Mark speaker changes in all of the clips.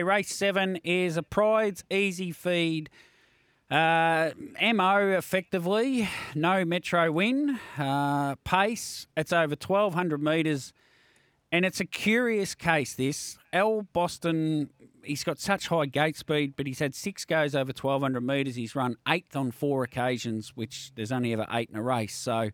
Speaker 1: Race seven is a Prydes EasiFeed. Uh, MO effectively, no metro win. Uh, pace, it's over 1,200 metres. And it's a curious case, this. L. Boston, he's got such high gate speed, but he's had six goes over 1,200 metres. He's run eighth on four occasions, which there's only ever eight in a race. So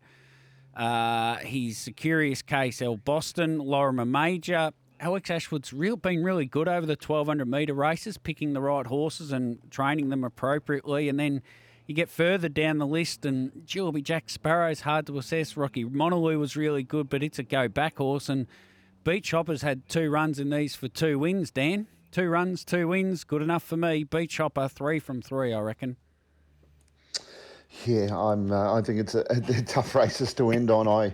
Speaker 1: uh, he's a curious case. L. Boston, Lorimer Major. Alex Ashwood's real been really good over the 1200 metre races, picking the right horses and training them appropriately. And then you get further down the list, and Jilby Jack Sparrow's hard to assess. Rocky Monaloo was really good, but it's a go back horse. And Beach Hopper's had two runs in these for two wins, Dan. Two runs, two wins, good enough for me. Beach Hopper, three from three, I reckon.
Speaker 2: Yeah, I'm. Uh, I think it's a, a tough races to end on. I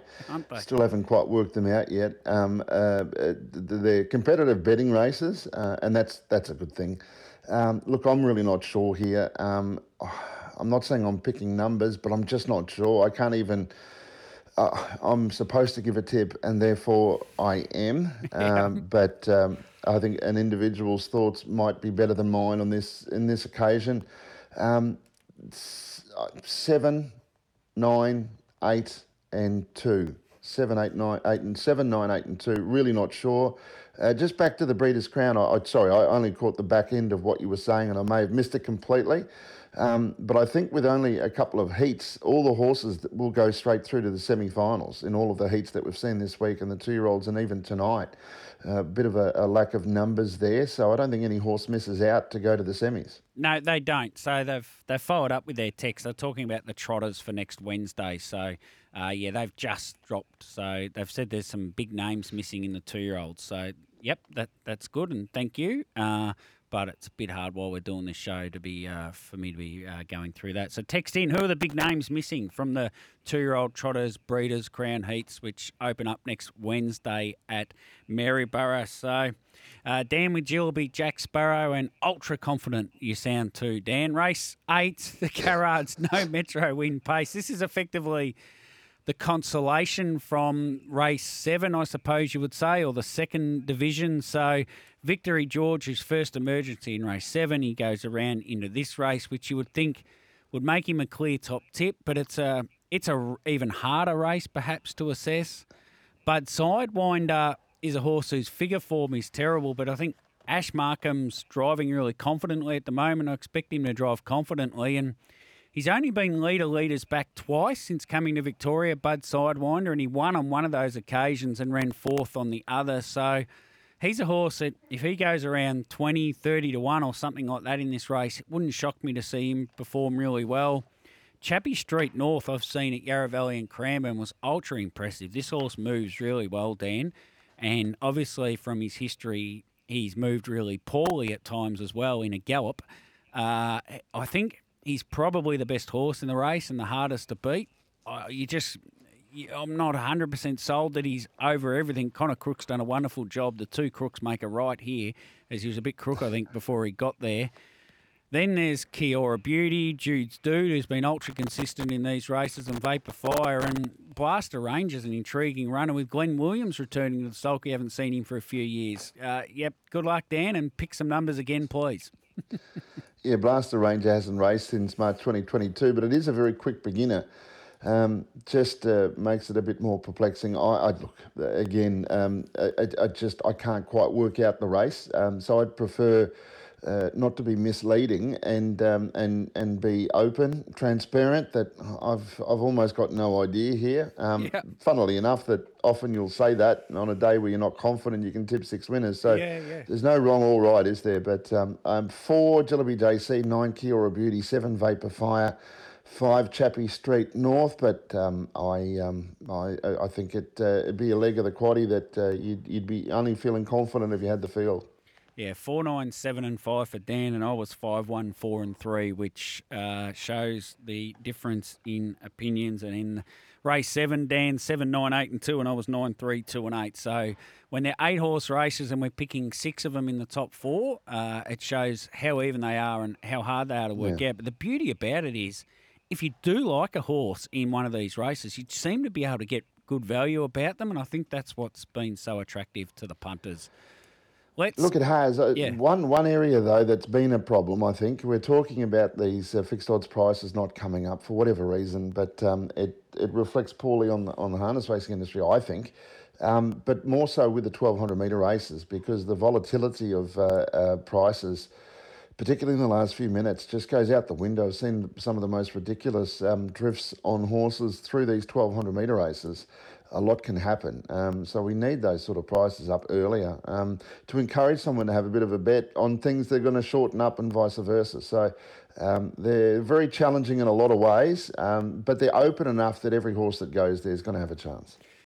Speaker 2: still haven't quite worked them out yet. Um, uh, they're competitive betting races, uh, and that's that's a good thing. Um, look, I'm really not sure here. Um, I'm not saying I'm picking numbers, but I'm just not sure. I can't even. Uh, I'm supposed to give a tip, and therefore I am. Um, but um, I think an individual's thoughts might be better than mine on this in this occasion. Um, seven, nine, eight, and two. Seven, eight, nine, eight, and seven, nine, eight, and two. Really not sure. Uh, just back to the Breeders' Crown. I, I, sorry, I only caught the back end of what you were saying, and I may have missed it completely. Um, but I think with only a couple of heats, all the horses will go straight through to the semi-finals in all of the heats that we've seen this week, and the two-year-olds, and even tonight. A bit of a, a, lack of numbers there, so I don't think any horse misses out to go to the semis.
Speaker 1: No, they don't. So they've they've followed up with their text. They're talking about the trotters for next Wednesday. So uh, yeah, they've just dropped. So they've said there's some big names missing in the two year olds. So yep, that that's good, and thank you. Uh, but it's a bit hard while we're doing this show to be uh, for me to be uh, going through that. So text in who are the big names missing from the two-year-old trotters, Breeders' Crown heats, which open up next Wednesday at Maryborough. So uh, Dan with Gilby, Jack Sparrow, and ultra confident you sound too. Dan, race eight, the Carrards, no Metro win pace. This is effectively the consolation from race seven, I suppose you would say, or the second division. So Victory George, first emergency in race seven, he goes around into this race, which you would think would make him a clear top tip, but it's a it's a even harder race perhaps to assess. But Sidewinder is a horse whose figure form is terrible, but I think Ash Markham's driving really confidently at the moment. I expect him to drive confidently, and he's only been leader leaders back twice since coming to Victoria, Bud Sidewinder, and he won on one of those occasions and ran fourth on the other. So he's a horse that if he goes around 20, 30 to 1 or something like that in this race, it wouldn't shock me to see him perform really well. Chappie Street North, I've seen at Yarra Valley and Cranbourne, was ultra impressive. This horse moves really well, Dan. And obviously, from his history, he's moved really poorly at times as well in a gallop. Uh, I think he's probably the best horse in the race and the hardest to beat. Uh, you just I'm not 100% sold that he's over everything. Connor Crook's done a wonderful job. The two crooks make a right here, as he was a bit crook, I think, before he got there. Then there's Kiora Beauty, Jude's Dude, who's been ultra consistent in these races, and Vapor Fire. And Blaster Range is an intriguing runner with Glenn Williams returning to the sulky. Haven't seen him for a few years. Uh, yep, good luck, Dan, and pick some numbers again, please.
Speaker 2: yeah, Blaster Ranger hasn't raced since March 2022, but it is a very quick beginner um, just uh, makes it a bit more perplexing. I, I look again. Um, I, I, just I can't quite work out the race, um, so I'd prefer. Uh, not to be misleading and um, and and be open, transparent. That I've I've almost got no idea here. Um, yeah. Funnily enough, that often you'll say that on a day where you're not confident, you can tip six winners. So yeah, yeah. there's no wrong or right, is there? But um, um, four Jillaby JC, nine Kiora Beauty, seven Vapor Fire five Chappie Street North, but um, I, um, I I think it, uh, it'd be a leg of the quaddy that uh, you'd, you'd be only feeling confident if you had the field.
Speaker 1: Yeah, four nine seven and five for Dan, and I was five one four and three, which uh, shows the difference in opinions. And in race seven, Dan seven nine eight and two, and I was nine three two and eight. So when they're eight horse races and we're picking six of them in the top four, uh, it shows how even they are and how hard they are to work yeah. out. But the beauty about it is if you do like a horse in one of these races, you seem to be able to get good value about them, and I think that's what's been so attractive to the punters. Let's
Speaker 2: Look, it has. Uh,
Speaker 1: Yeah.
Speaker 2: One one area though that's been a problem. I think we're talking about these uh, fixed odds prices not coming up for whatever reason, but um, it it reflects poorly on the on the harness racing industry. I think. Um, but more so with the 1200 metre races because the volatility of uh, uh, prices, particularly in the last few minutes, just goes out the window. I've seen some of the most ridiculous um, drifts on horses through these 1200 metre races. A lot can happen. Um, so we need those sort of prices up earlier um, to encourage someone to have a bit of a bet on things they're going to shorten up and vice versa. So um, they're very challenging in a lot of ways, um, but they're open enough that every horse that goes there is going to have a chance.